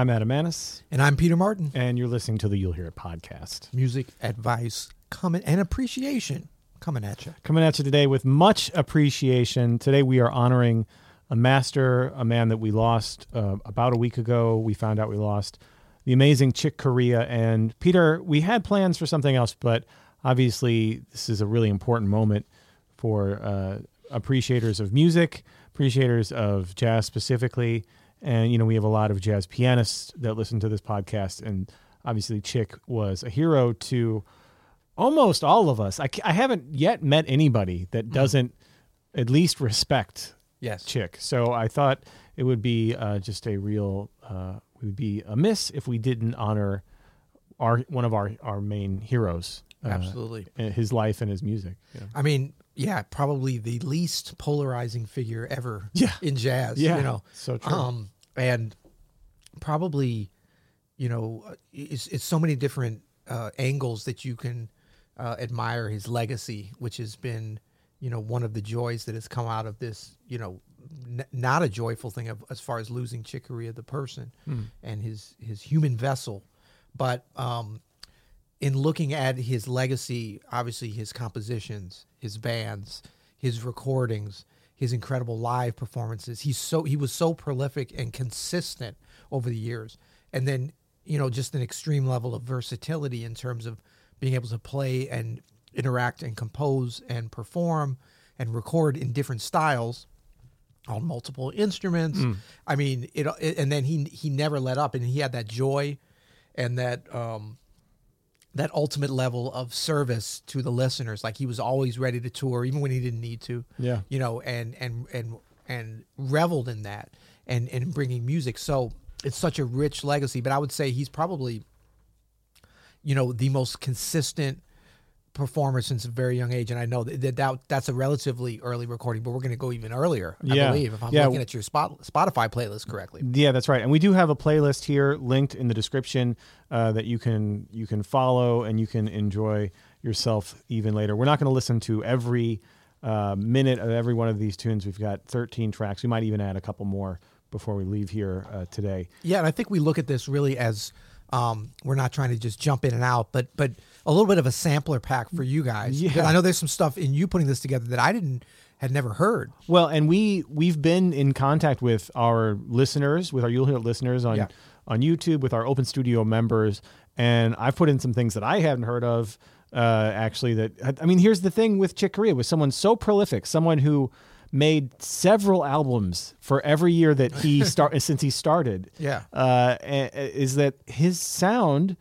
I'm Adam Maness, And I'm Peter Martin. and you're listening to the You'll Hear It podcast. Music advice coming and appreciation coming at you. Coming at you today with much appreciation. Today we are honoring a master, a man that we lost uh, about a week ago. We found out we lost the amazing Chick Corea. And Peter, we had plans for something else, but obviously this is a really important moment for uh, appreciators of music, appreciators of jazz specifically. And, you know, we have a lot of jazz pianists that listen to this podcast. And obviously, Chick was a hero to almost all of us. I, I haven't yet met anybody that doesn't at least respect Yes. Chick. So I thought it would be uh, just a real, uh, it would be amiss if we didn't honor our one of our, our main heroes. Uh, Absolutely. and his life and his music. Yeah. I mean, yeah, probably the least polarizing figure ever Yeah. in jazz. Yeah, You know, so true. Um, and probably, you know, uh, it's, it's so many different uh, angles that you can uh, admire his legacy, which has been, you know, one of the joys that has come out of this, you know, n- not a joyful thing of, as far as losing Chick Corea, the person and his, his human vessel. But, um, in looking at his legacy, obviously his compositions, his bands, his recordings, his incredible live performances, he's so he was so prolific and consistent over the years. And then, you know, just an extreme level of versatility in terms of being able to play and interact and compose and perform and record in different styles on multiple instruments. I mean, it, it and then he he never let up and he had that joy and that um that ultimate level of service to the listeners. Like he was always ready to tour, even when he didn't need to. Yeah. you know, and and and and reveled in that, and and bringing music. So it's such a rich legacy. But I would say he's probably, you know, the most consistent performer since a very young age. And I know that, that that's a relatively early recording, but we're going to go even earlier. I Yeah. believe if I'm Yeah. looking at your spot, Spotify playlist correctly. Yeah, that's right. And we do have a playlist here linked in the description uh, that you can you can follow and you can enjoy yourself even later. We're not going to listen to every uh, minute of every one of these tunes. We've got 13 tracks. We might even add a couple more before we leave here uh, today. Yeah, and I think we look at this really as um, we're not trying to just jump in and out, but but a little bit of a sampler pack for you guys. Yeah. I know there's some stuff in you putting this together that I didn't had never heard. Well, and we we've been in contact with our listeners, with our You'll Hear It listeners on Yeah. on YouTube, with our Open Studio members, and I've put in some things that I hadn't heard of. Uh, actually, that I mean, here's the thing with Chick Corea, with someone so prolific, someone who made several albums for every year that he start since he started. Yeah. uh, is that his sound?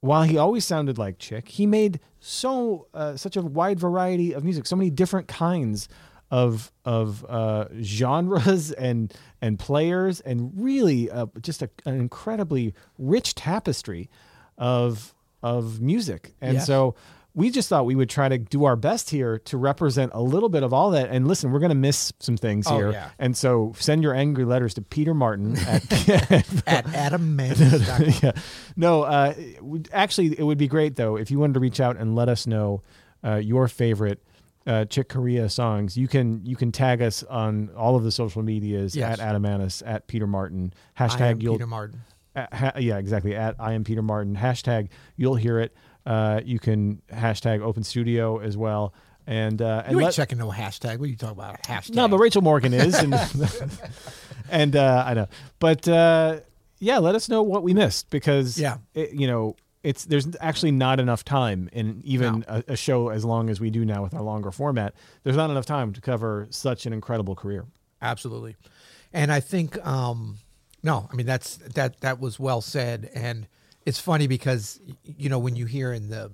while he always sounded like Chick, he made so uh, such a wide variety of music, so many different kinds of of uh, genres and and players, and really uh, just a, an incredibly rich tapestry of of music. And Yes. so we just thought we would try to do our best here to represent a little bit of all that. And listen, we're going to miss some things Oh, here. yeah. And so send your angry letters to Peter Martin at At AdamMantis.com. yeah. No, uh, actually, it would be great though if you wanted to reach out and let us know uh, your favorite uh, Chick Corea songs. You can you can tag us on all of the social medias Yes. at Adam Annis, at Peter Martin I hashtag am you'll Peter Martin. uh, ha- yeah exactly at I am Peter Martin hashtag you'll hear it. Uh, you can hashtag Open Studio as well. And uh, and You ain't let- checking no hashtag. What are you talking about? Hashtag. no, but Rachel Morgan is, and, and uh, I know, but uh, yeah, let us know what we missed because Yeah. it, you know, it's there's actually not enough time in even a, a show as long as we do now with our longer format. There's not enough time to cover such an incredible career. Absolutely. And I think um no, I mean that's that that was well said and it's funny because you know when you hear in the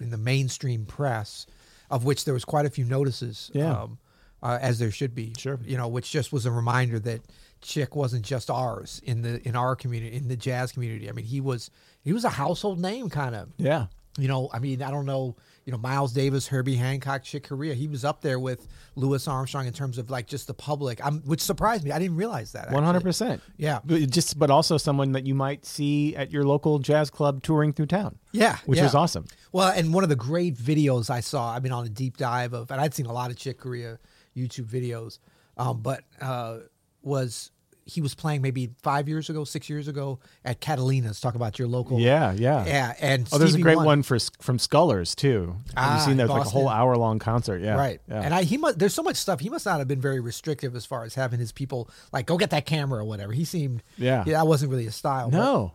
in the mainstream press of which there was quite a few notices Yeah. um uh, as there should be. Sure. You know, which just was a reminder that Chick wasn't just ours in the in our community in the jazz community. I mean, he was he was a household name kind of. Yeah, You know, I mean, I don't know, you know, Miles Davis, Herbie Hancock, Chick Corea. He was up there with Louis Armstrong in terms of like just the public. I'm, which surprised me. I didn't realize that. hundred percent. Yeah. But just but also someone that you might see at your local jazz club touring through town. Yeah, which yeah. was awesome. Well, and one of the great videos I saw, I've been on a deep dive of, and I'd seen a lot of Chick Corea YouTube videos, um, but uh, was he was playing maybe five years ago, six years ago at Catalina's. Talk about your local. Yeah, yeah. Yeah, and Oh, there's a great Wonder- one for from Scullers too. Have Ah, you seen that? It's like a whole hour long concert. Yeah, Right. Yeah. And I he must there's so much stuff. He must not have been very restrictive as far as having his people like go get that camera or whatever. He seemed Yeah. Yeah, that wasn't really his style. but no.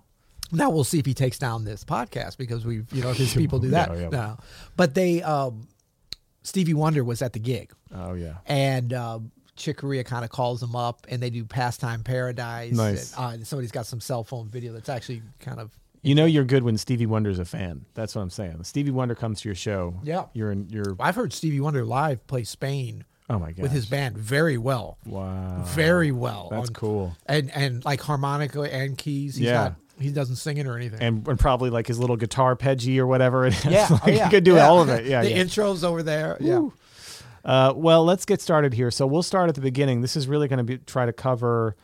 now we'll see if he takes down this podcast because we you know if his people do that. Yeah, yeah. No. But they um Stevie Wonder was at the gig Oh yeah. and um Chick Corea kind of calls them up and they do Pastime Paradise. Nice. And, uh, somebody's got some cell phone video that's actually kind of You know you're good when Stevie Wonder's a fan. That's what I'm saying. Stevie Wonder comes to your show. Yeah. You're in. You're. I've heard Stevie Wonder live play Spain Oh my god. with his band very well. Wow. very well. That's on- cool. And and like harmonica and keys. He's Yeah. not he doesn't sing it or anything. And, and probably like his little guitar peggy or whatever. It is. yeah, like oh, yeah, you could do yeah. all of it. Yeah. the yeah. intros over there. Yeah. Uh, well, let's get started here. So we'll start at the beginning. This is really going to be try to cover,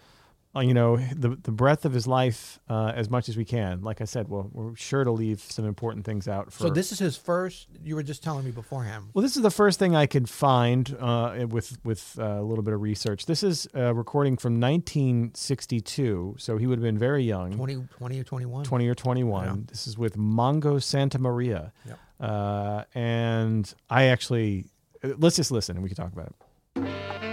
uh, you know, the the breadth of his life uh, as much as we can. Like I said, well, we're sure to leave some important things out. For So this is his first. You were just telling me beforehand. well, this is the first thing I could find uh, with with uh, a little bit of research. This is a recording from 1962, so he would have been very young, 20, 20 or twenty one. 20 or 21. Yeah. This is with Mongo Santa Maria, Yep. uh, and I actually let's just listen and we can talk about it.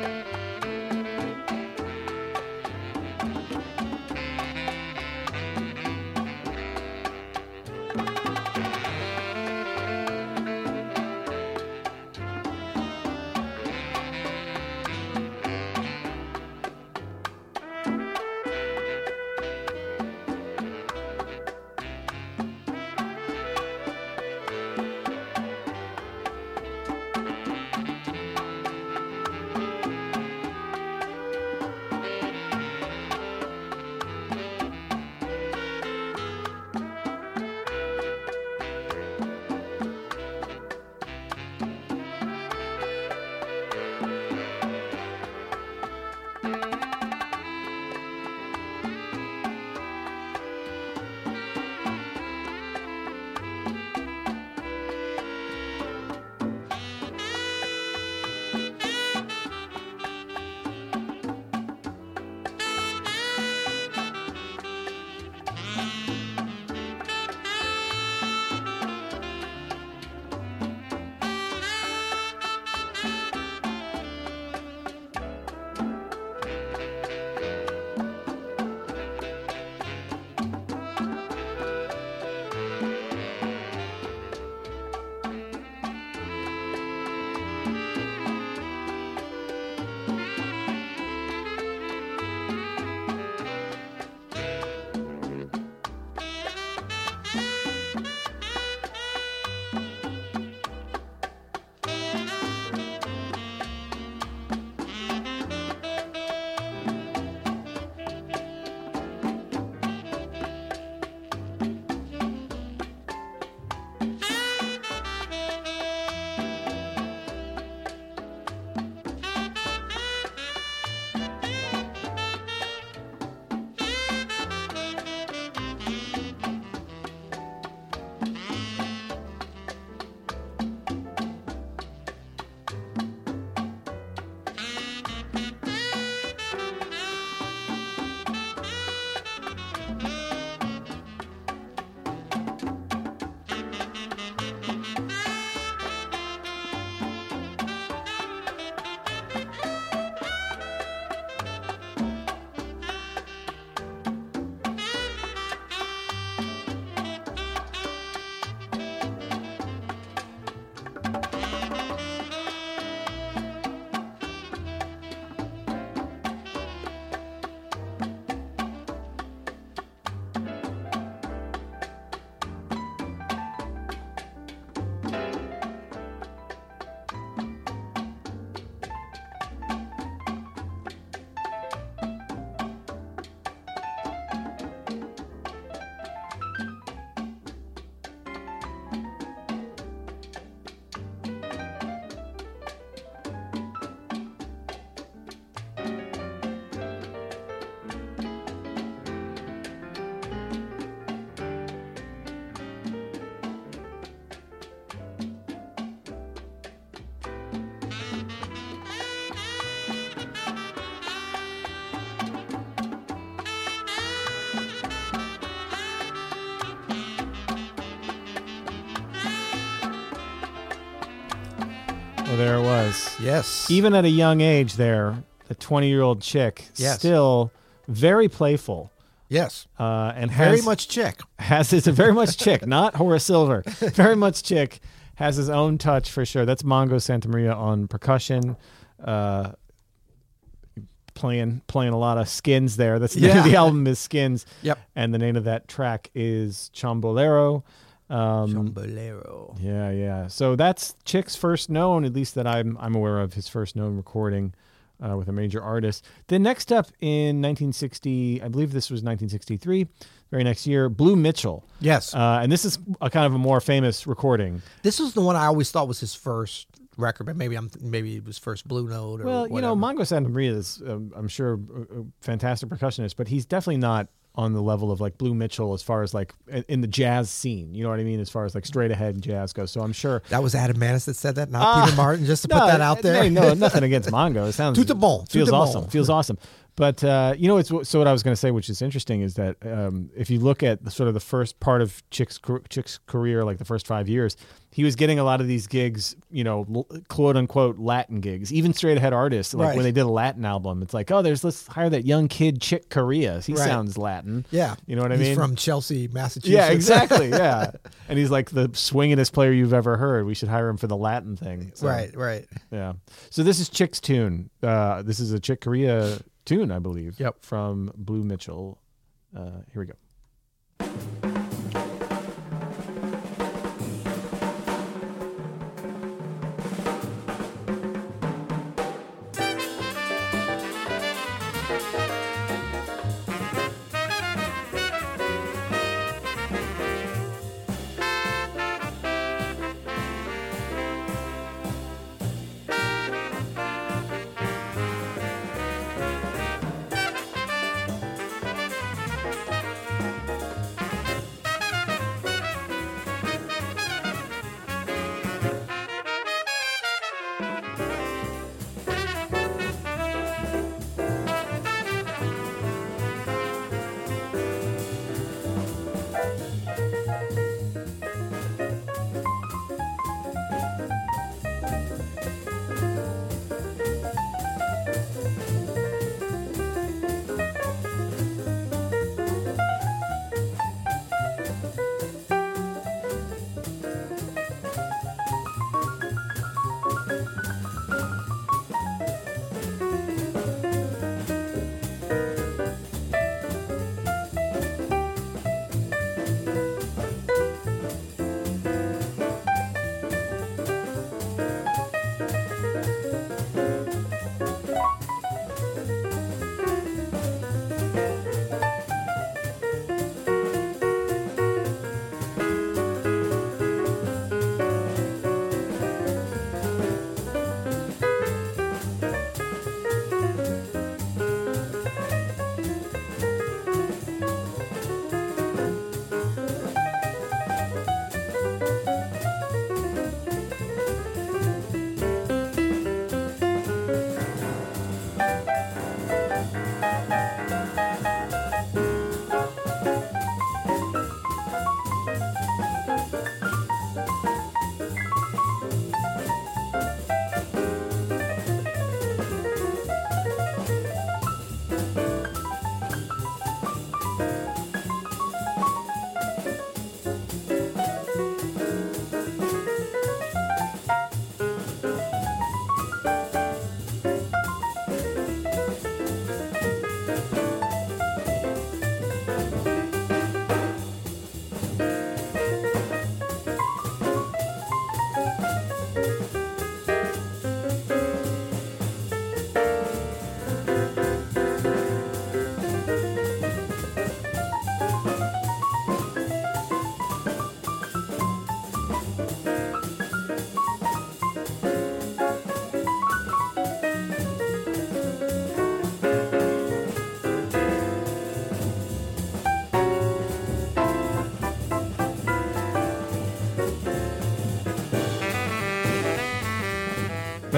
There it was. Yes. Even at a young age, there, the 20 year old chick, Yes. still very playful. yes. Uh, and Very much chick. has his very much chick, not Horace Silver. Very much chick has his own touch for sure. That's Mongo Santa Maria on percussion, uh, playing playing a lot of skins there. That's the name of the album is Skins, Yep. and the name of that track is Chombolero. Um, Chombolero. yeah, yeah. So that's Chick's first known, at least that I'm I'm aware of, his first known recording uh, with a major artist. Then next up in 1960, I believe this was 1963, very next year, Blue Mitchell. Yes. Uh, and this is a kind of a more famous recording. this was the one I always thought was his first record, but maybe I'm maybe it was first Blue Note or Well, you know, whatever. Mongo Santa Maria is, um, I'm sure, a fantastic percussionist, but he's definitely not on the level of like Blue Mitchell as far as like in- the jazz scene. You know what I mean? As far as like straight ahead and jazz goes. So I'm sure. that was Adam Maness that said that, not Ah, Peter Martin. Just to No, put that out there. hey, no, nothing against Mongo. It sounds Tout bon, feels de bon. awesome. Feels awesome. But uh, you know, it's so what I was going to say, which is interesting, is that um, if you look at the sort of the first part of Chick's Chick's career, like the first five years, he was getting a lot of these gigs, you know, quote unquote Latin gigs, even straight ahead artists. Like Right. when they did a Latin album, it's like, oh, there's let's hire that young kid Chick Corea. He Right. sounds Latin. Yeah. You know what I mean? He's mean? from Chelsea, Massachusetts. Yeah, exactly. Yeah, and he's like the swingingest player you've ever heard. We should hire him for the Latin thing. So, right, right. Yeah. So this is Chick's tune. Uh, this is a Chick Corea tune, I believe. Yep. From Blue Mitchell. Uh, here we go.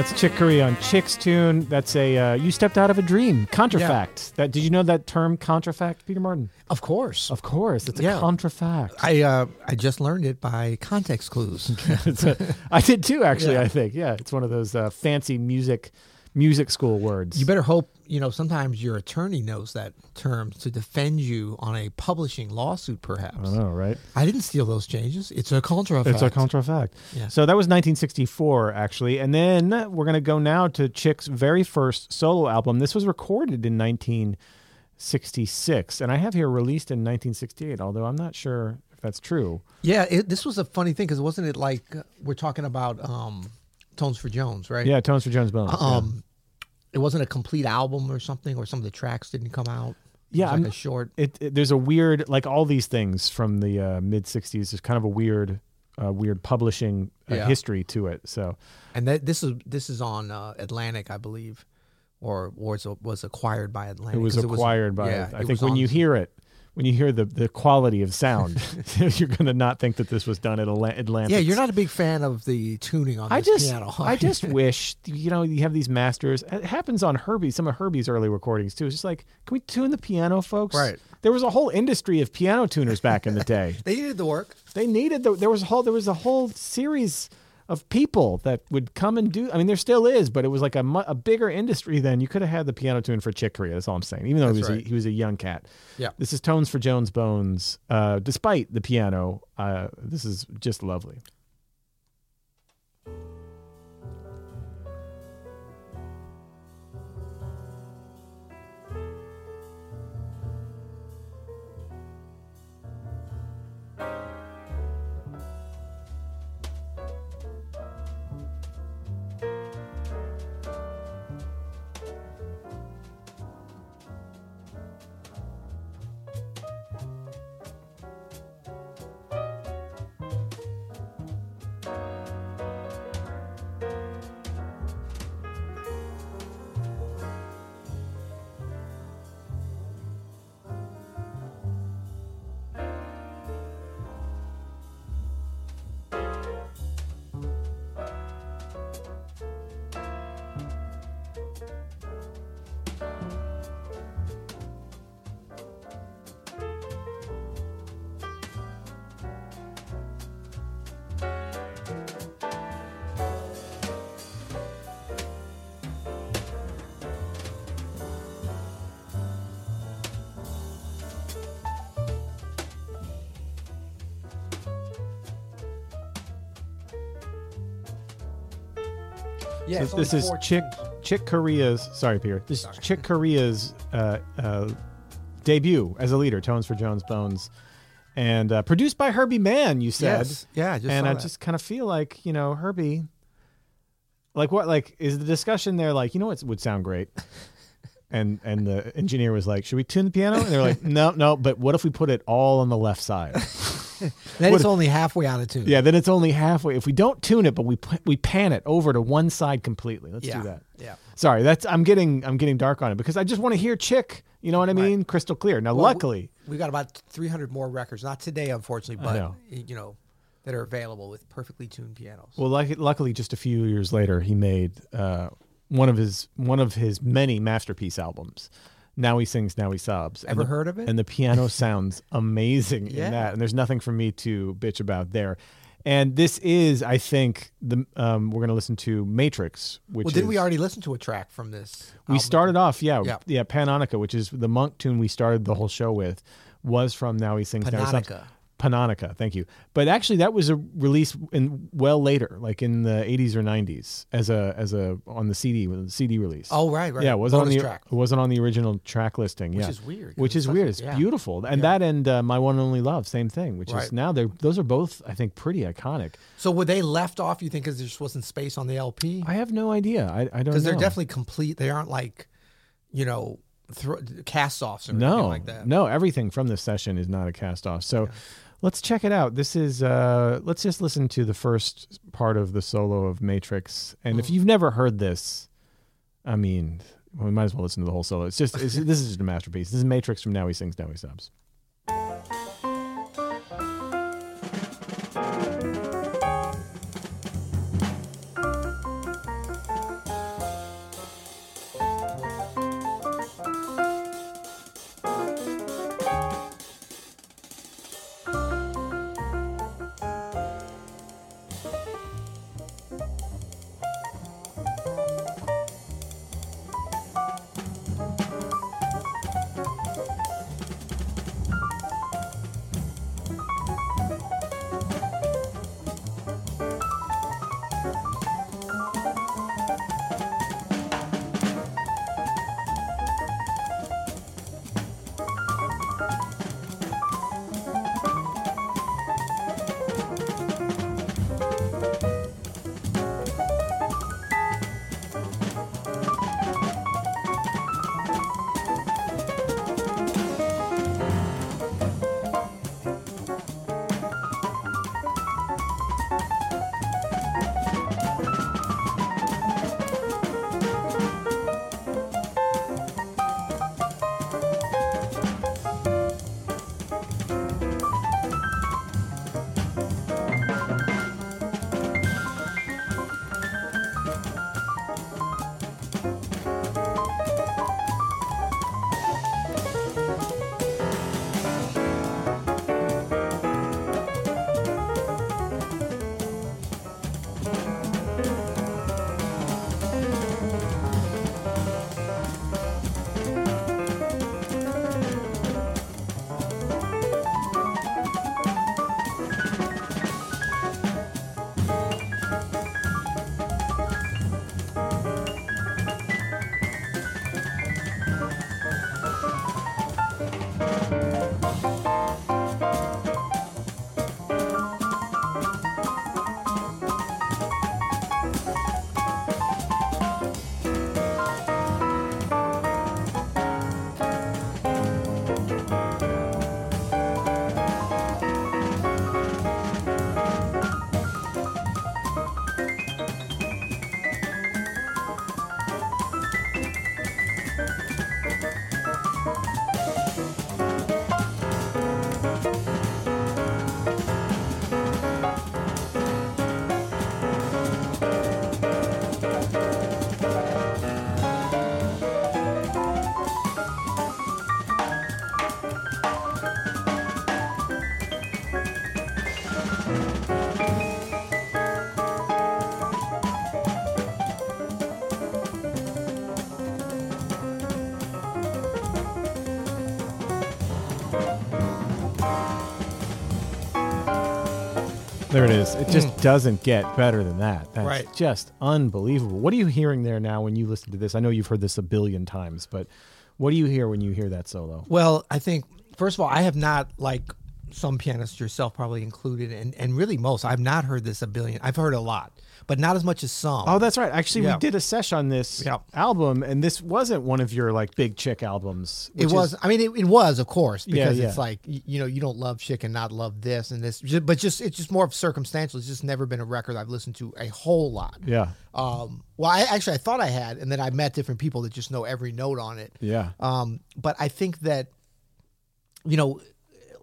That's Chick Corea on Chick's tune. That's a uh, you stepped out of a dream. Contrafact. That did you know that term contrafact, Peter Martin? Of course. Of course, it's a Yeah. contrafact. I uh, I just learned it by context clues. A- I did too, actually. Yeah. I think, yeah, it's one of those uh, fancy music music school words. you better hope you know. Sometimes your attorney knows that term to defend you on a publishing lawsuit. Perhaps I know, right? I didn't steal those changes. It's a contrafact. It's a contrafact. Yeah. So that was 1964, actually. And then we're going to go now to Chick's very first solo album. This was recorded in 1966. And I have here released in 1968, although I'm not sure if that's true. Yeah, it, this was a funny thing because wasn't it like uh, we're talking about um, Tones for Joan's, right? Yeah, Tones for Joan's Bones. yeah. Um, it wasn't a complete album or something, or some of the tracks didn't come out. It Yeah, was like a short. it, it- there's a weird like all these things from the uh, mid 60s there's kind of a weird uh, weird publishing uh, Yeah. history to it so And that this is this is on uh, Atlantic, I believe, or was was acquired by Atlantic. it was acquired by yeah, i think when you hear it when you hear the, the quality of sound you're going to not think that this was done at Atla- Atlantic Yeah, you're not a big fan of the tuning on I just, piano. I just wish, you know, you have these masters. It happens on Herbie, some of Herbie's early recordings too. It's just like, can we tune the piano, folks? Right. There was a whole industry of piano tuners back in the day. they needed the work. they needed the, there was a whole there was a whole series of people that would come and do. I mean, there still is, but it was like a, a bigger industry then. You could have had the piano tune for Chick Corea. That's all I'm saying. Even though he was That's a, he was a young cat. Yeah. This is tones for Joan's Bones. Uh, despite the piano, uh, this is just lovely. Yeah, So this is Chick Chick Corea's. Sorry, Peter. This is Chick Corea's uh, uh, debut as a leader. Tones for Joan's Bones, and uh, produced by Herbie Mann. You said, Yes. Yeah, I and I that. just kind of feel like you know Herbie. Like what? Like is the discussion there? Like you know what would sound great. And and the engineer was like, "Should we tune the piano?" And they're like, "No, no. But what if we put it all on the left side?" Then it's only halfway out of tune. Yeah, then it's only halfway. If we don't tune it, but we we pan it over to one side completely. Let's yeah, do that. yeah. Sorry, that's I'm getting I'm getting dark on it because I just want to hear Chick. You know what I Right. mean? Crystal clear. Now, Well, luckily, we got about 300 more records. Not today, unfortunately, but know. you know that are available with perfectly tuned pianos. well, luck- luckily, just a few years later, he made uh, one of his one of his many masterpiece albums. Now he sings, now he sobs. Ever the- heard of it? And the piano sounds amazing Yeah. in that, and there's nothing for me to bitch about there. And this is, I think, the um, we're going to listen to Matrix, which well, didn't we already listen to a track from this? We album? started off, yeah, Yeah. yeah, Pannonica, which is the monk tune we started the whole show with, was from Now He Sings, Now He Sobs. Pannonica. Thank you. But actually, that was a release in well later, like in the 80s or 90s, as a as a on the CD CD release. Oh, right, right. yeah, it wasn't on the track. it wasn't on the original track listing. Which yeah, is weird. Which is weird. It's yeah. beautiful, and Yeah. that and uh, My One and Only Love, same thing. Which is now they're those are both I think pretty iconic. So were they left off? You think because there just wasn't space on the LP? I have no idea. I, I don't know Because they're definitely complete. They aren't like, you know, thro- cast offs or anything no like that. no everything from this session is not a cast off so let's check it out. This is uh let's just listen to the first part of the solo of matrix. And Mm. if you've never heard this i mean well, we might as well listen to the whole solo. It's just it's, this is just a masterpiece. This is matrix from now he sings now he sobs There it is. It just doesn't get better than that. That's Mm. Right. just unbelievable. What are you hearing there now when you listen to this? I know you've heard this a billion times, but what do you hear when you hear that solo? Well, I think first of all, I have not like some pianists yourself probably included, and and really most. I've not heard this a billion. I've heard a lot, but not as much as some. Oh, that's right. Actually, Yeah. we did a sesh on this Yeah. album, and this wasn't one of your like big chick albums. It was. is- I mean, it, it was, of course, because yeah. it's like you know, you don't love chick and not love this and this, but just it's just more of circumstantial. It's just never been a record I've listened to a whole lot. yeah, Um, well, I actually I thought I had, and then I met different people that just know every note on it. yeah, Um, but I think that, you know,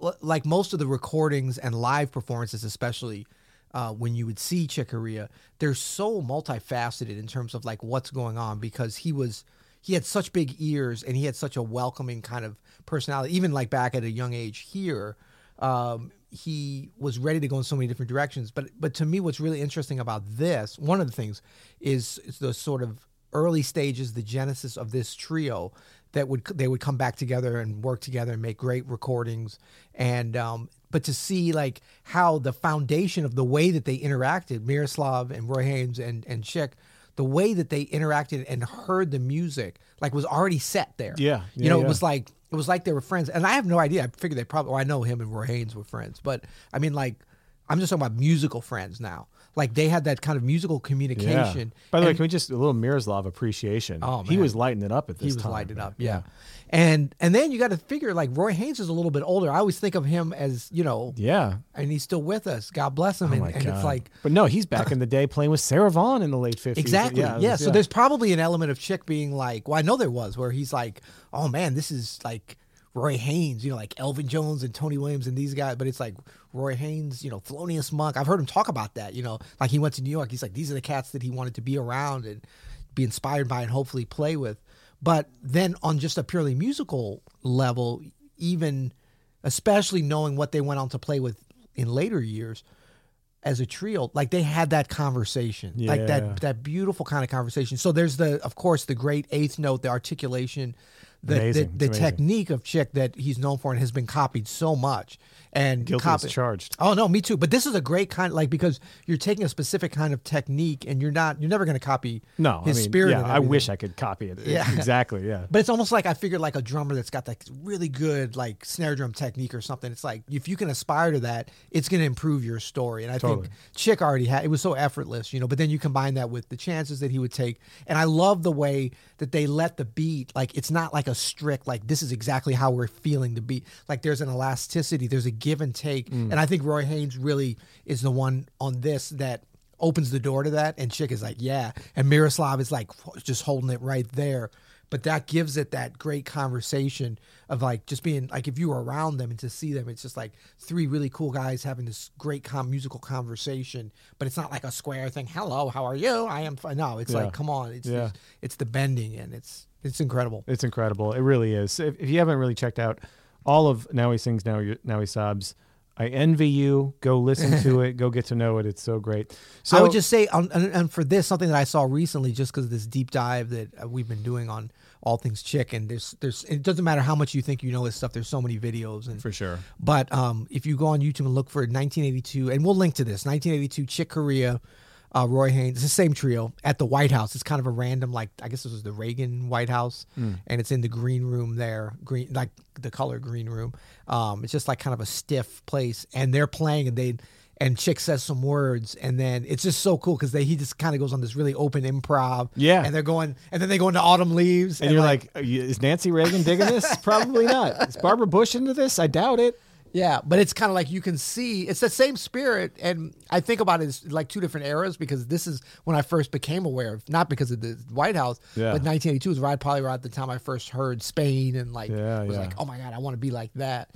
l- like most of the recordings and live performances, especially uh, when you would see Chick Corea, they're so multifaceted in terms of like what's going on because he was he had such big ears and he had such a welcoming kind of personality. Even like back at a young age here, um, he was ready to go in so many different directions. But but to me, what's really interesting about this, one of the things, is, is the sort of early stages, the genesis of this trio that would they would come back together and work together and make great recordings and um but to see like how the foundation of the way that they interacted Miroslav and Roy Haynes and and Chick the way that they interacted and heard the music like was already set there. Yeah, you know yeah. it was like it was like they were friends. And I have no idea. I figured they probably well, I know him and Roy Haynes were friends but I mean like I'm just talking about musical friends now like they had that kind of musical yeah. communication By the way, can we just a little Miroslav appreciation? Oh, man. he was lighting it up at this time. he was time. lighting it up, yeah. And and then you got to figure like Roy Haynes is a little bit older. I always think of him as you know, yeah. and he's still with us. God bless him. Oh and and it's like but no, he's back in the day playing with Sarah Vaughan in the late fifties. exactly, yeah. was- So there's probably an element of Chick being like, well, I know there was where he's like, oh man, this is like Roy Haynes, you know, like Elvin Jones and Tony Williams and these guys, but it's like Roy Haynes, you know, Thelonious Monk. I've heard him talk about that, you know, like he went to New York. He's like, these are the cats that he wanted to be around and be inspired by and hopefully play with. But then on just a purely musical level, even especially knowing what they went on to play with in later years as a trio, like they had that conversation, like that that beautiful kind of conversation. So there's the, of course, the great eighth note, the articulation, the the, Amazing. The technique of Chick that he's known for and has been copied so much. And Guilty copy- as charged. Oh no, me too. But this is a great kind, like because you're taking a specific kind of technique, and you're not, you're never going to copy No, his I mean, spirit. Yeah, I wish I could copy it. Yeah. exactly. Yeah. But it's almost like I figured like a drummer that's got that really good like snare drum technique or something. It's like if you can aspire to that, it's going to improve your story. And I Totally. think Chick already had it was so effortless, you know. But then you combine that with the chances that he would take, and I love the way that they let the beat like it's not like a strict like this is exactly how we're feeling the beat. Like there's an elasticity, there's a give and take, Mm. and I think Roy Haynes really is the one on this that opens the door to that and chick is like yeah and miroslav is like just holding it right there but that gives it that great conversation of like just being like if you were around them and to see them it's just like three really cool guys having this great com- musical conversation but it's not like a square thing hello how are you i am fine no it's Yeah. like come on it's, Yeah. it's it's the bending and it's it's incredible It's incredible. It really is. If, if you haven't really checked out all of Now He Sings, Now He, now he Sobs, I envy you. Go listen to it. Go get to know it. It's so great. So I would just say, on, and, and for this, something that I saw recently, just because of this deep dive that uh, we've been doing on all things chick, and there's, there's, it doesn't matter how much you think you know this stuff. There's so many videos, and for sure. But um, if you go on YouTube and look for 1982, and we'll link to this 1982 Chick Corea, uh, Roy Haynes, it's the same trio at the White House. It's kind of a random, like I guess this was the Reagan White House, and it's in the green room there, green like the color green room. Um, it's just like kind of a stiff place, and they're playing, and they and Chick says some words, and then it's just so cool because they he just kind of goes on this really open improv, Yeah. and they're going, and then they go into Autumn Leaves, And, you're like, "Are you- is Nancy Reagan digging this? Probably not. Is Barbara Bush into this? I doubt it. Yeah, but it's kind of like you can see it's the same spirit, and I think about it as like two different eras because this is when I first became aware of, not because of the White House, Yeah. but 1982 is right probably around the time I first heard Spain and like Yeah, was yeah. like, oh my god, I want to be like that.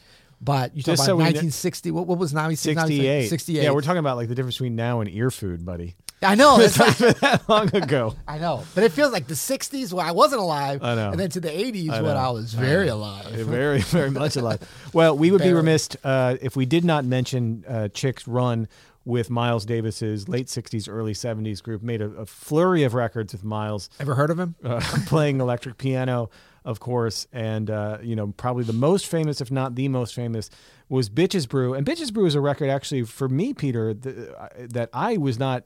But you talk Just about so we kn- 1960. What, what was now? 68. 68. Yeah, we're talking about like the difference between now and ear food, buddy. I know. That's It's not been that long ago. I know, but it feels like the 60s when I wasn't alive, I know. and then to the 80s I when. I was very alive. very, very much alive. Well, we would be remiss uh, if we did not mention uh, Chick's run with Miles Davis's late 60s, early 70s group, made a, a flurry of records with Miles Ever heard of him? uh, playing electric piano, of course, and uh, you know probably the most famous, if not the most famous, was Bitches Brew. And Bitches Brew is a record actually for me, Peter, th- uh, that I was not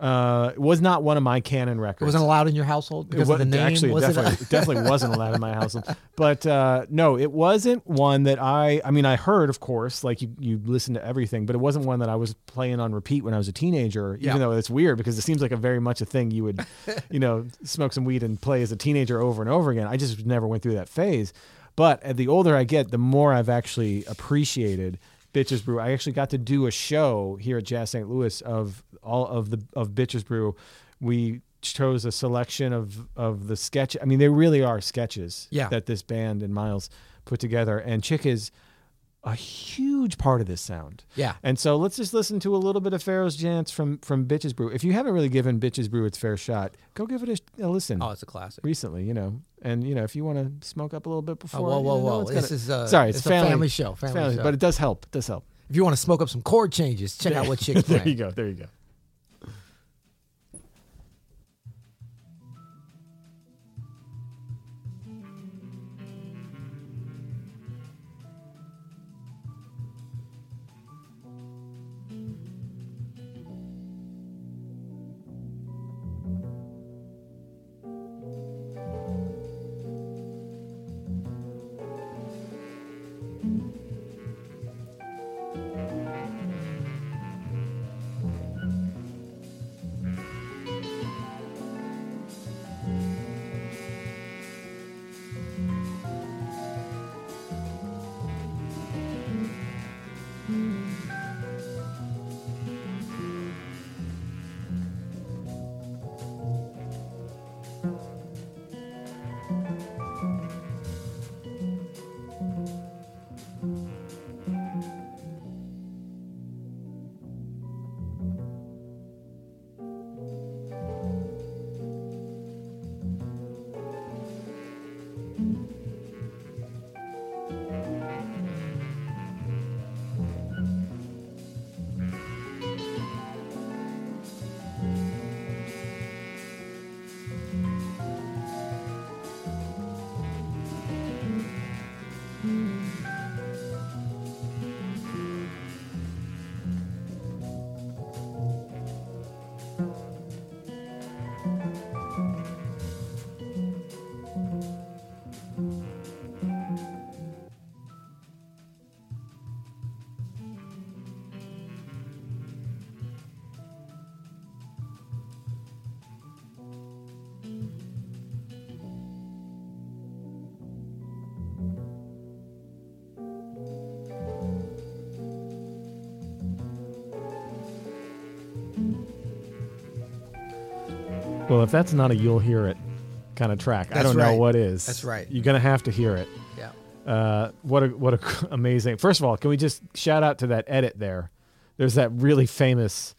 uh, it was not one of my canon records. It wasn't allowed in your household because It of the name. Actually, was it it? definitely, it definitely wasn't allowed in my household. But uh, no, it wasn't one that I. I mean, I heard, of course, like you, you listen to everything, but it wasn't one that I was playing on repeat when I was a teenager. Yeah. Even though it's weird because it seems like a very much a thing you would, you know, smoke some weed and play as a teenager over and over again. I just never went through that phase. But the older I get, the more I've actually appreciated Bitches Brew. I actually got to do a show here at Jazz St. Louis of all of the of Bitches Brew. We chose a selection of of the sketch. I mean, they really are sketches Yeah. that this band and Miles put together. And Chick is a huge part of this sound. Yeah. And so let's just listen to a little bit of Pharaoh's Dance from from Bitches Brew. If you haven't really given Bitches Brew its fair shot, go give it a, a listen. Oh, it's a classic. Recently, you know, and you know, if you want to smoke up a little bit Oh, before, whoa, you whoa, know, whoa! This gonna- is uh, sorry, it's, it's a family, family show. It's Family show. but it does help. It does help. if you want to smoke up some chord changes, check out what Chick's there you go. There you go. Well, if that's not a you'll hear it kind of track, I don't know what is. That's right. You're gonna have to hear it. Yeah. Uh, what a what a amazing. First of all, can we just shout out to that edit there? There's that really famous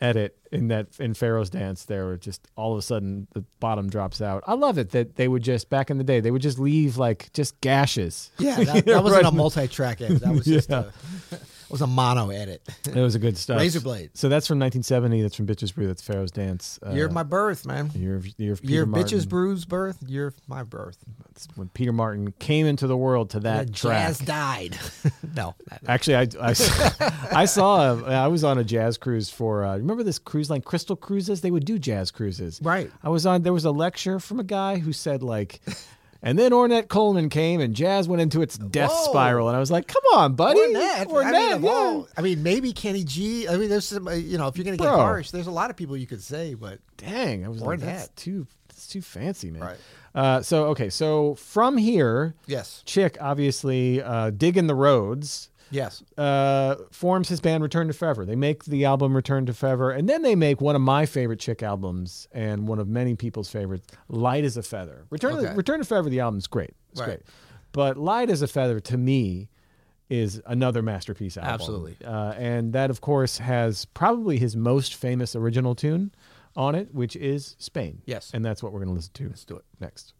edit in that in Pharaoh's dance there where just all of a sudden the bottom drops out. I love it that they would just back in the day they would just leave like just gashes. Yeah, that, that wasn't Right. a multi-track edit. That was just Yeah. a, was a mono edit. It was a good stuff. Razor blade. So that's from 1970. That's from Bitches Brew. That's Pharaoh's dance. Uh, year of my birth, man. year of, year of Peter Year bitches brews birth. Year of my birth. That's when Peter Martin came into the world to that Yeah, track. Jazz died. no, Actually, I, I, I saw, a, I was on a jazz cruise for, uh, remember this cruise line, Crystal Cruises? They would do jazz cruises. Right. I was on, there was a lecture from a guy who said, like, and then Ornette Coleman came and jazz went into its death Whoa. spiral. And I was like, come on, buddy. Ornette. Ornette, I mean, yeah. all- I mean, maybe Kenny G. I mean, there's some. uh, You know, if you're gonna get Bro. harsh, there's a lot of people you could say, but Dang, I was like, Ornette. that's too, that's too fancy, man. Right. Uh, so, okay, so from here, yes, Chick obviously uh, digging the roads. Yes, uh, forms his band Return to Forever. They make the album Return to Forever, and then they make one of my favorite Chick albums and one of many people's favorites, Light as a Feather. Return, Okay. to, Return to Forever, the album's great. It's Right. great. But Light as a Feather, to me, is another masterpiece album. Absolutely. Uh, and that, of course, has probably his most famous original tune on it, which is Spain. Yes. And that's what we're going to listen to let's do it. next.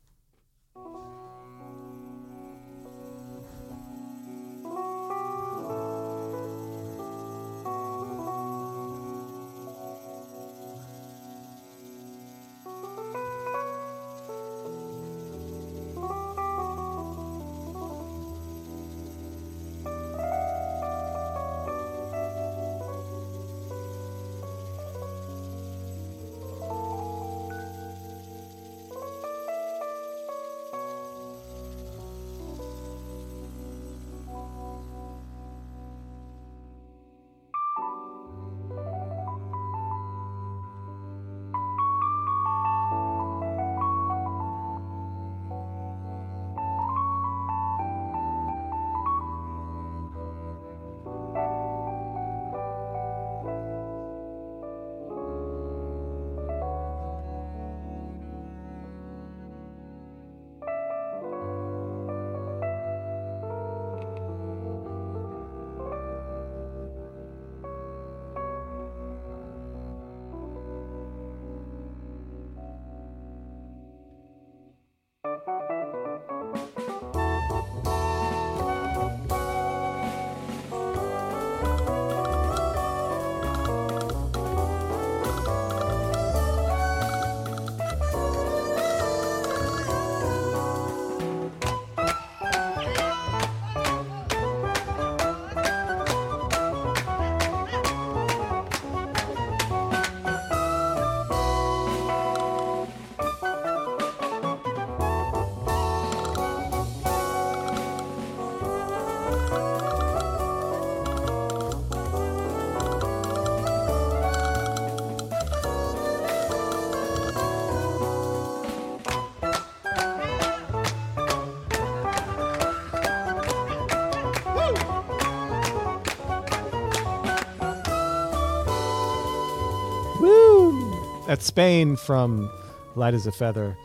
That's Spain from Light as a Feather.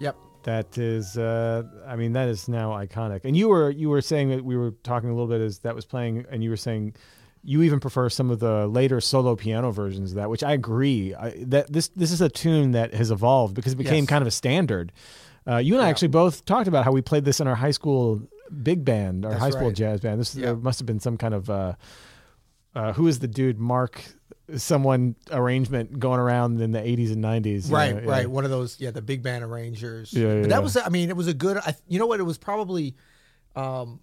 Yep. That is, uh, I mean, that is now iconic. And you were you were saying that we were talking a little bit as that was playing, and you were saying you even prefer some of the later solo piano versions of that, which I agree. I, that this this is a tune that has evolved because it became Yes. kind of a standard. Uh, you and I actually both talked about how we played this in our high school big band, our That's high school right. jazz band. This Yeah. there must have been some kind of uh, uh, who is the dude Mark someone arrangement going around in the 80s and 90s. Right, know, yeah. right. One of those, yeah, the big band arrangers. Yeah, yeah, but yeah. that was, I mean, it was a good. I, you know what? It was probably, um,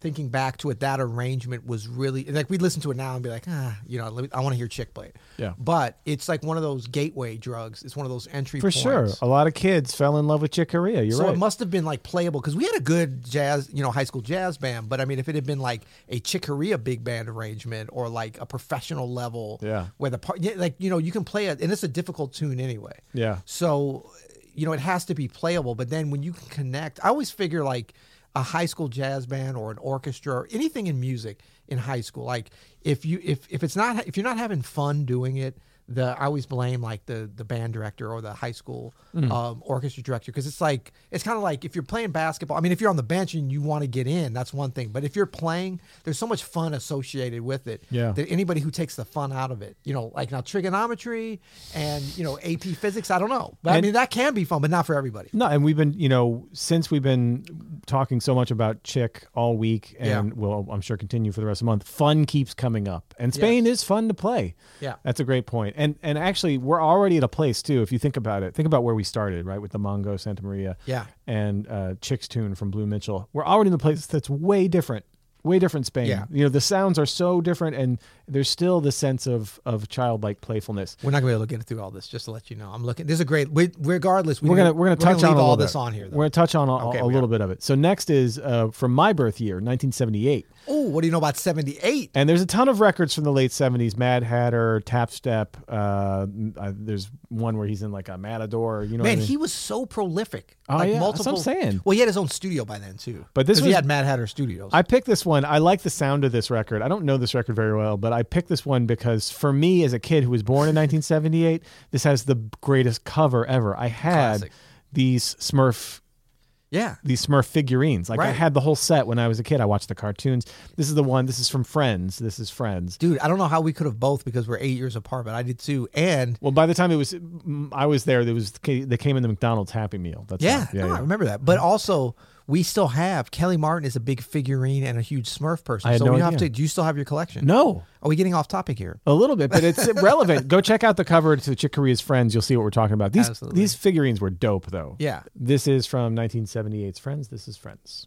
thinking back to it, that arrangement was really like we'd listen to it now and be like, ah, you know, let me, I want to hear Chick play it. Yeah. But it's like one of those gateway drugs. It's one of those entry For points. sure. A lot of kids fell in love with Chick Corea. You're so right. So it must have been like playable because we had a good jazz, you know, high school jazz band. But I mean, if it had been like a Chick Corea big band arrangement or like a professional level, Yeah. where the part, yeah, like you know, you can play it, and it's a difficult tune anyway. Yeah. So, you know, it has to be playable. But then when you can connect, I always figure like a high school jazz band or an orchestra or anything in music in high school, like if you if if it's not if you're not having fun doing it. The I always blame like the the band director or the high school um, orchestra director because it's like it's kind of like if you're playing basketball. I mean, if you're on the bench and you want to get in, that's one thing. But if you're playing, there's so much fun associated with it. Yeah. That anybody who takes the fun out of it, you know, like now trigonometry and you know AP physics, I don't know, but I mean that can be fun, but not for everybody. No, and we've been, you know, since we've been talking so much about Chick all week, and Yeah. will I'm sure continue for the rest of the month. Fun keeps coming up, and Spain is fun to play. Yeah. that's a great point. And and actually, we're already at a place too. If you think about it, think about where we started, right, with the Mongo Santamaria, Yeah. and uh, Chick's tune from Blue Mitchell. We're already in a place that's way different. Way different Spain. Yeah. You know, the sounds are so different and there's still the sense of of childlike playfulness. We're not gonna be able to get through all this. Just to let you know, I'm looking. This is a great. We, regardless, we we're gonna we're gonna touch on leave a all this bit. on here. We're gonna touch on a, Okay, a little are. bit of it. So next is uh, from my birth year, 1978, Oh, what do you know about '78? and there's a ton of records from the late 70s. Mad Hatter, Tap Step. Uh, uh, there's one where he's in like a Matador. You know, what I Man, mean? he was so prolific. Oh, like yeah, that's what I'm saying. Well, he had his own studio by then too. But this 'Cause he had Mad Hatter Studios. I picked this one. I like the sound of this record. I don't know this record very well, but I picked this one because for me, as a kid who was born in 1978, this has the greatest cover ever. I had Classic. these Smurf yeah. these Smurf figurines. Like I Right. had the whole set when I was a kid. I watched the cartoons. This is the one. This is from Friends. This is Friends. Dude, I don't know how we could have both because we're eight years apart, but I did too. And Well, by the time it was, mm, I was there. There was they came in the McDonald's Happy Meal. That's yeah, yeah, no, yeah. I remember that. But also, we still have Kelly Martin is a big figurine and a huge Smurf person. I had so no we have idea. to. Do you still have your collection? No, Are we getting off topic here? a little bit, but it's relevant. Go check out the cover to Chick Corea's Friends. You'll see what we're talking about. These Absolutely. these figurines were dope, though. Yeah. This is from 1978's Friends. This is Friends.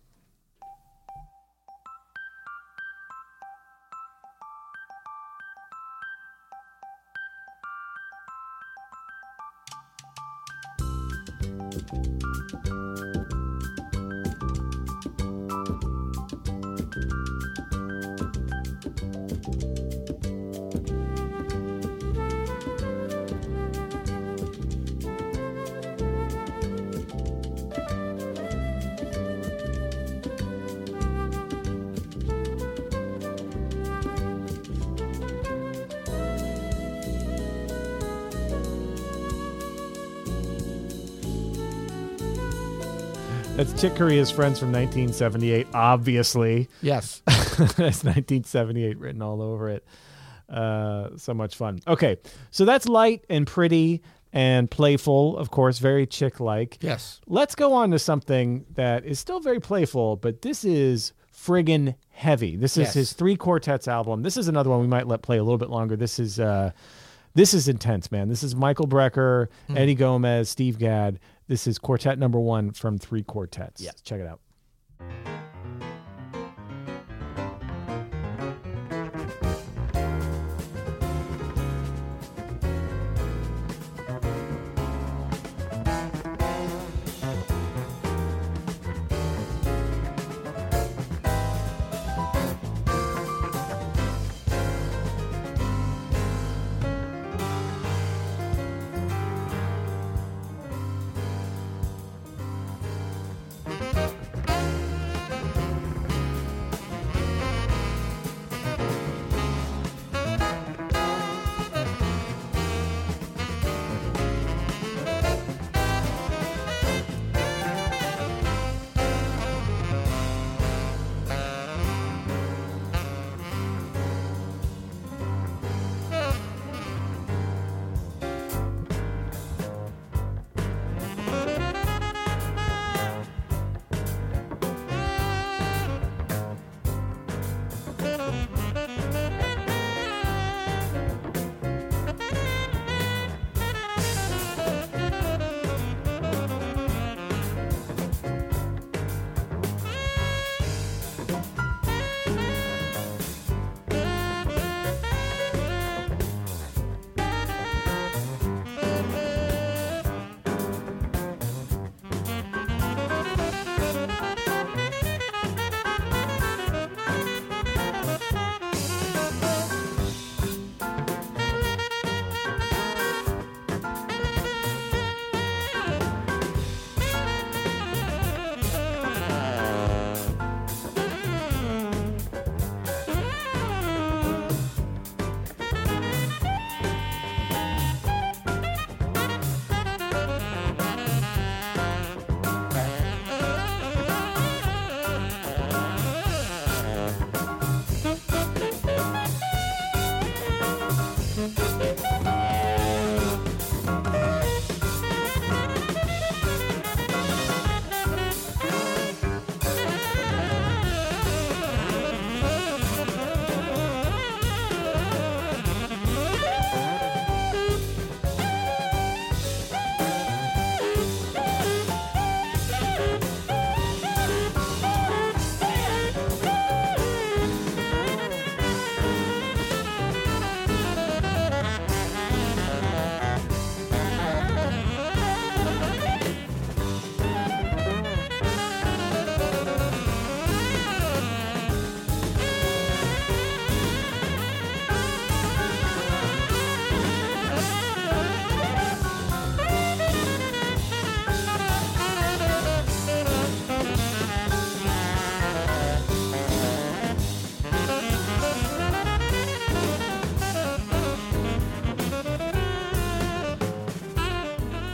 That's Chick Corea's Friends from 1978. Obviously, Yes. that's 1978 written all over it. Uh, so much fun. Okay, so that's light and pretty and playful, of course, very chick like. yes. Let's go on to something that is still very playful, but this is friggin' heavy. This is Yes. his three quartets album. This is another one we might let play a little bit longer. This is uh, this is intense, man. This is Michael Brecker, Hmm. Eddie Gomez, Steve Gadd. This is quartet number one from three quartets. Yeah. check it out.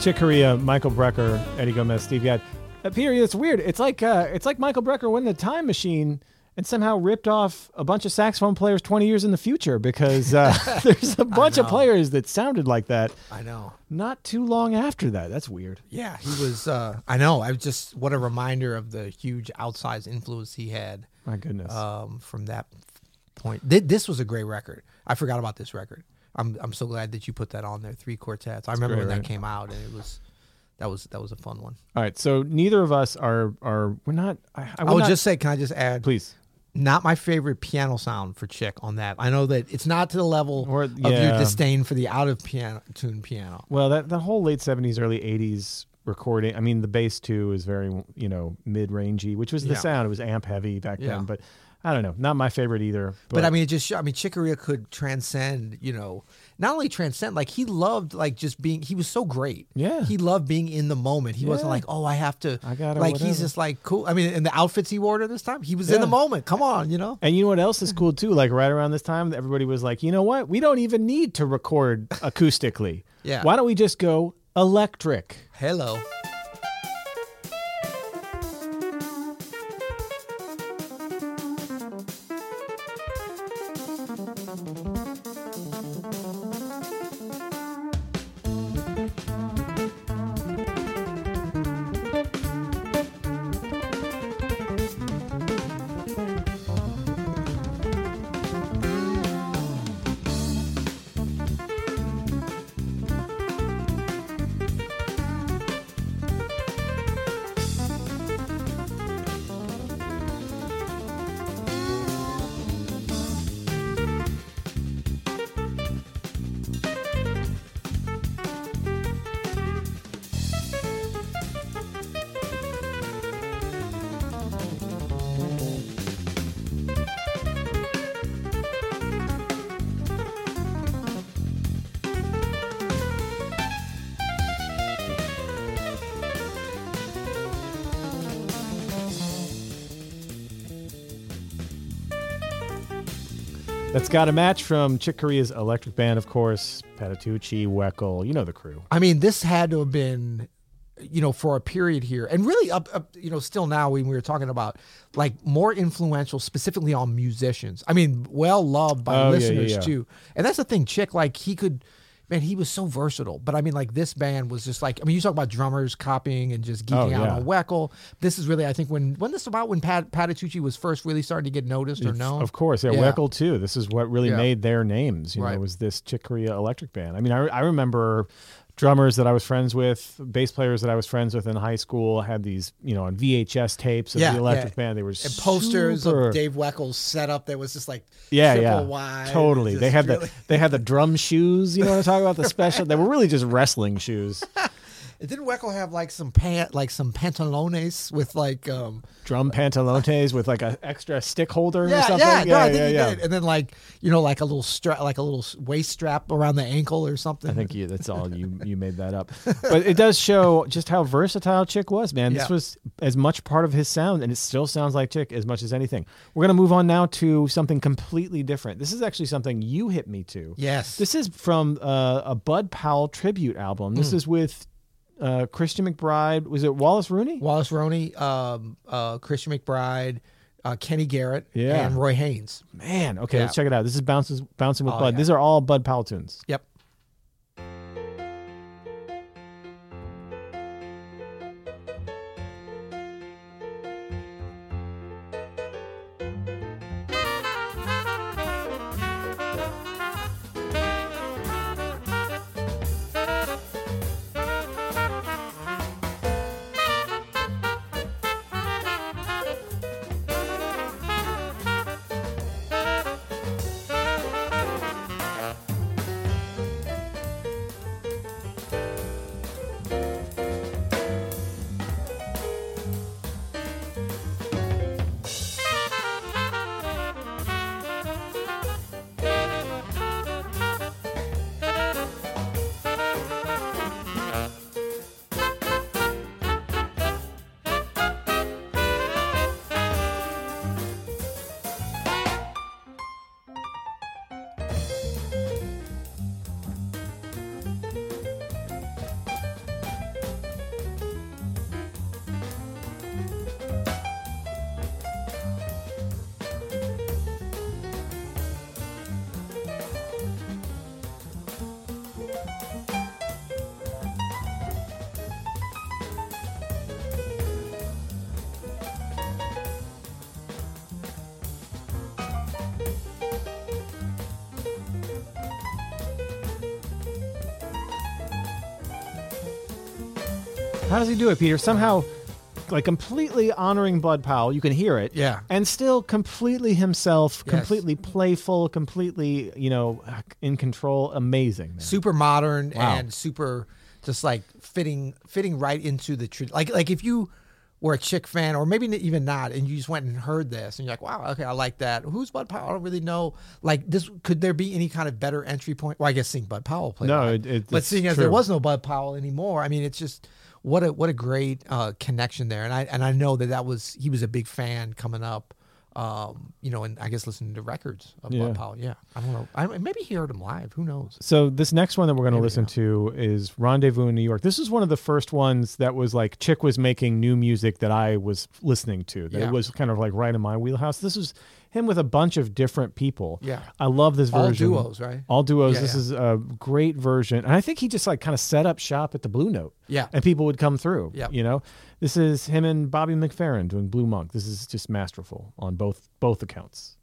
Chick Corea, Michael Brecker, Eddie Gomez, Steve Gadd. Uh, Peter, it's weird. It's like uh, it's like Michael Brecker went in the time machine and somehow ripped off a bunch of saxophone players 20 years in the future because uh, there's a bunch of players that sounded like that I know. not too long after that. That's weird. Yeah, he was. Uh, I know. I was just what a reminder of the huge outsized influence he had My goodness. um, from that point. Th- This was a great record. I forgot about this record. I'm I'm so glad that you put that on there. Three quartets. I remember great, when right? that came out, and it was that was that was a fun one. All right, so neither of us are are we're not. I, I I will oh, not- just say, can I just add? please. Not my favorite piano sound for Chick on that. I know that it's not to the level Or- of yeah. your disdain for the out of piano tune piano. Well, that the whole late seventies, early eighties recording. I mean, the bass too is very you know mid rangey, which was the Yeah. sound. It was amp heavy back Yeah. then, but I don't know, not my favorite either. But, But, I mean, it just I mean, Chick Corea could transcend. You know, not only transcend, like he loved like just being. He was so great. Yeah. he loved being in the moment. He wasn't like, oh, I have to. I gotta Like whatever. he's just like cool. I mean, and the outfits he wore to this time, he was in the moment. Come on, you know. and you know what else is cool too? Like right around this time, everybody was like, you know what? We don't even need to record acoustically. Yeah. Why don't we just go electric? Hello. That's got a match from Chick Corea's Electric Band, of course. Patitucci, Weckl, you know the crew. I mean, this had to have been, you know, for a period here, and really up, up, you know, still now when we were talking about like more influential, specifically on musicians. I mean, well loved by Oh, yeah, yeah, listeners yeah. too. And that's the thing, Chick. Like he could, man, he was so versatile. But I mean, like this band was just like, I mean, you talk about drummers copying and just geeking Oh, out on Weckl. This is really, I think, when when this about when Pat Patitucci was first really starting to get noticed or known. Of course, yeah, Yeah. Weckl too. This is what really Yeah. made their names. You know, Right. was this Chick Corea Electric Band. I mean, I, I remember drummers that I was friends with, bass players that I was friends with in high school had these, you know, on VHS tapes of Yeah, the Electric yeah. Band. They were and posters super- of Dave Weckl's setup that was just like Yeah, yeah, wide. totally. They had really- the they had the drum shoes. You know what I'm talking about? The special. They were really just wrestling shoes. Didn't Weckl have like some pant, like some pantalones with like, um, Drum pantalones with like an extra stick holder or something. yeah, yeah, no, I think yeah, he yeah. did. And then like, you know, like a little strap, like a little waist strap around the ankle or something. I think you, that's all you you made that up, but it does show just how versatile Chick was, man. This Yeah. was as much part of his sound, and it still sounds like Chick as much as anything. We're gonna move on now to something completely different. This is actually something you hit me to. Yes. This is from uh, a Bud Powell tribute album. This Hmm. is with uh, Christian McBride. Was it Wallace Roney? Wallace Roney, um, uh, Christian McBride, uh, Kenny Garrett, Yeah. and Roy Haynes. Man, okay, Yeah. let's check it out. This is bounces bouncing with Oh, Bud. yeah. These are all Bud Powell tunes. Yep. How does he do it, Peter? Somehow, like completely honoring Bud Powell. You can hear it. Yeah. And still completely himself, Yes. completely playful, completely, you know, in control. Amazing. man. super modern Wow. and super just like fitting fitting right into the tr- like like if you were a chick fan or maybe even not and you just went and heard this and you're like wow okay I like that who's Bud Powell I don't really know like this could there be any kind of better entry point well I guess seeing Bud Powell play No, live. it- it- but it's seeing as true. there was no Bud Powell anymore I mean it's just what a what a great uh, connection there and I and I know that that was he was a big fan coming up um, you know, and I guess listening to records of Yeah. Bud Powell. Yeah, I don't know. I, maybe he heard him live. Who knows? So this next one that we're going to listen to is Rendezvous in New York. This is one of the first ones that was like Chick was making new music that I was listening to. That Yeah. it was kind of like right in my wheelhouse. This was him with a bunch of different people. Yeah. I love this version. All version. duos, right? All duos. Yeah, this yeah. is a great version, and I think he just like kind of set up shop at the Blue Note. Yeah. and people would come through. Yeah, you know, this is him and Bobby McFerrin doing Blue Monk. This is just masterful on both both accounts.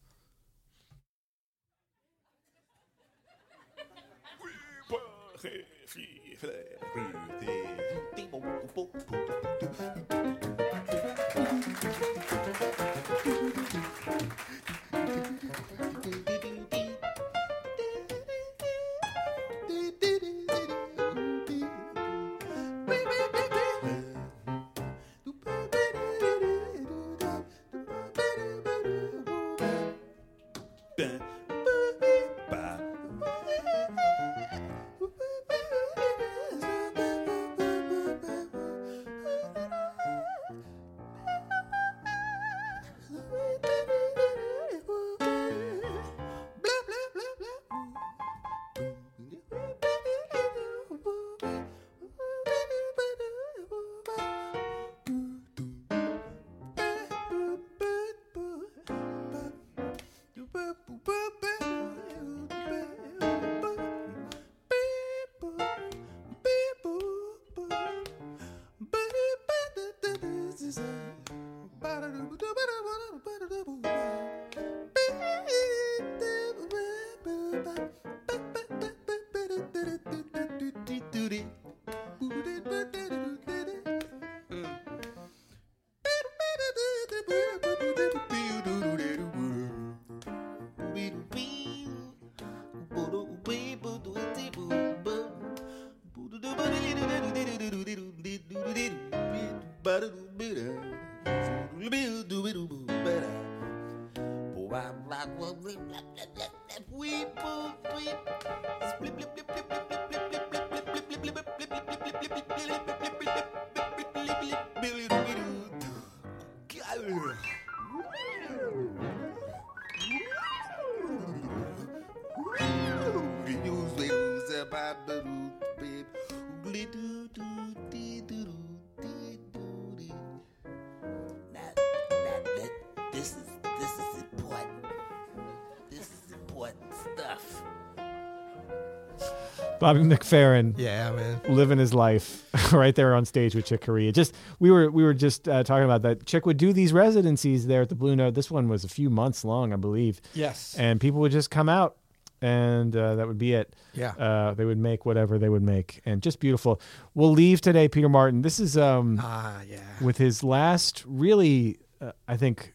Bobby McFerrin. Yeah, man. living his life right there on stage with Chick Corea. Just we were we were just uh, talking about that. Chick would do these residencies there at the Blue Note. This one was a few months long, I believe. Yes. And people would just come out, and uh, that would be it. Yeah. Uh, they would make whatever they would make, and just beautiful. We'll leave today, Peter Martin. This is um Ah, yeah. with his last really, uh, I think.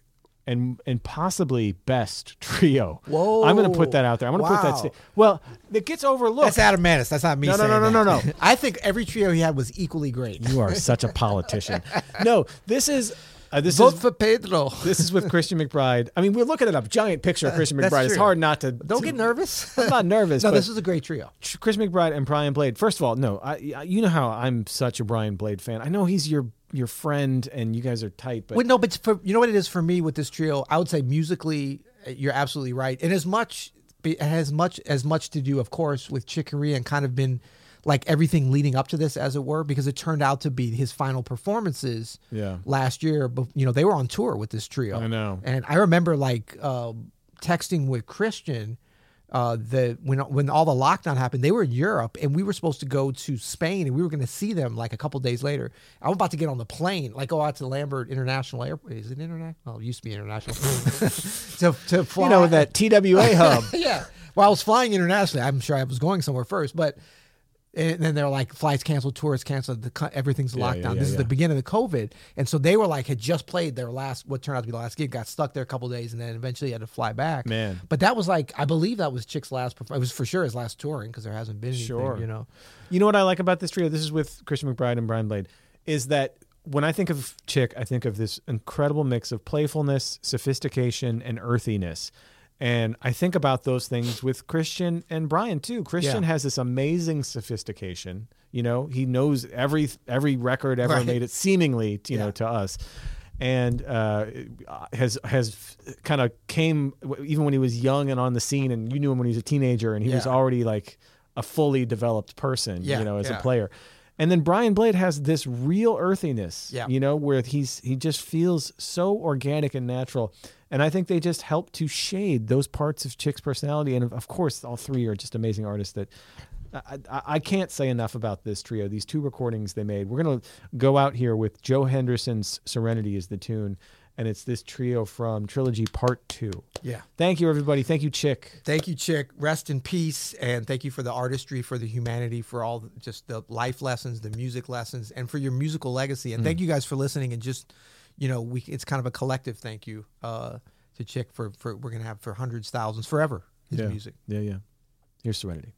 And, and possibly best trio. Whoa. I'm going to put that out there. I'm going to put that. Wow. Sta- well, it gets overlooked. That's Adam Maness. That's not me. No, no, saying no, no, that. no, no. I think every trio he had was equally great. You are such a politician. No, this is uh, this Vote is for Pedro. this is with Christian McBride. I mean, we're looking at a giant picture of Christian McBride. It's hard not to. Don't to- get nervous. I'm not nervous. no, this is a great trio. Chris McBride and Brian Blade. First of all, no, I, I- you know how I'm such a Brian Blade fan. I know he's your your friend and you guys are tight, but Wait, no, but for you know what it is for me with this trio, I would say musically, uh, you're absolutely right. And as much has much as much to do, of course, with Chick Corea and kind of been like everything leading up to this, as it were, because it turned out to be his final performances. Yeah. Last year, but you know they were on tour with this trio. I know. and I remember like um, texting with Christian. Uh, the when when all the lockdown happened, they were in Europe, and we were supposed to go to Spain, and we were going to see them like a couple days later. I'm about to get on the plane, like go out to Lambert International Airport. Is it international? Oh, it used to be international. to to fly, you know that TWA hub. yeah. Well, I was flying internationally. I'm sure I was going somewhere first, but And then they're like flights canceled, tours canceled, the everything's Yeah, locked yeah, down. yeah, this is the beginning of the COVID, and so they were like had just played their last, what turned out to be the last gig, got stuck there a couple days, and then eventually had to fly back. Man. but that was like I believe that was Chick's last. perf- It was for sure his last touring because there hasn't been anything. Sure. you know. You know what I like about this trio? This is with Christian McBride and Brian Blade. Is that when I think of Chick, I think of this incredible mix of playfulness, sophistication, and earthiness. And I think about those things with Christian and Brian too. Christian Yeah. has this amazing sophistication. You know, he knows every every record ever Right. made it seemingly, you know, to us. And uh, has has kind of came even when he was young and on the scene, and you knew him when he was a teenager, and he was already like a fully developed person, Yeah, you know, as a player. And then Brian Blade has this real earthiness, Yeah. you know, where he's he just feels so organic and natural. And I think they just help to shade those parts of Chick's personality. And of- course, all three are just amazing artists that I, I, can't say enough about this trio. These two recordings they made. We're gonna go out here with Joe Henderson's "Serenity" is the tune, and it's this trio from Trilogy Part Two. Yeah. Thank you, everybody. Thank you, Chick. Thank you, Chick. Rest in peace, and thank you for the artistry, for the humanity, for all the, just the life lessons, the music lessons, and for your musical legacy. And mm. thank you guys for listening. And just, you know, we it's kind of a collective thank you uh, to Chick for for we're gonna have for hundreds, thousands, forever his yeah. music. Yeah, yeah. Here's Serenity.